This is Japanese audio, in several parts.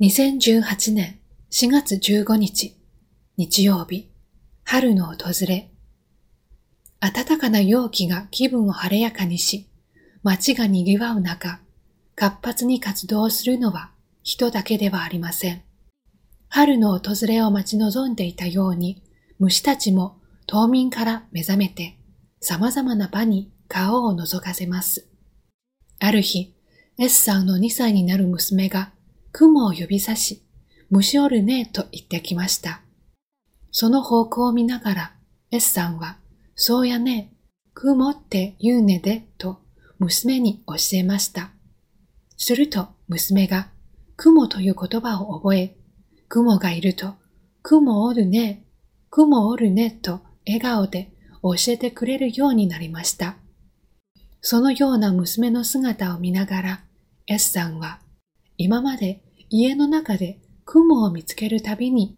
2018年4月15日日曜日春の訪れ。暖かな陽気が気分を晴れやかにし街が賑わう中活発に活動するのは人だけではありません。春の訪れを待ち望んでいたように虫たちも冬眠から目覚めて様々な場に顔を覗かせます。ある日 S さんの2歳になる娘が雲を指さし、虫おるねえと言ってきました。その方向を見ながら S さんは、そうやね、雲って言うねでと娘に教えました。すると娘が雲という言葉を覚え、雲がいると、雲おるね、雲おるねと笑顔で教えてくれるようになりました。そのような娘の姿を見ながら S さんは今まで家の中で雲を見つけるたびに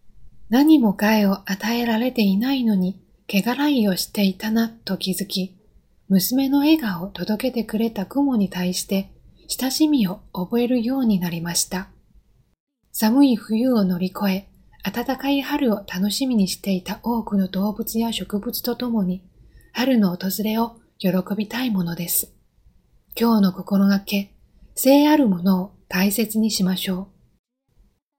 何も害を与えられていないのに毛払いをしていたなと気づき、娘の笑顔を届けてくれた雲に対して親しみを覚えるようになりました。寒い冬を乗り越え、暖かい春を楽しみにしていた多くの動物や植物とともに、春の訪れを喜びたいものです。今日の心がけ、性あるものを大切にしましょう。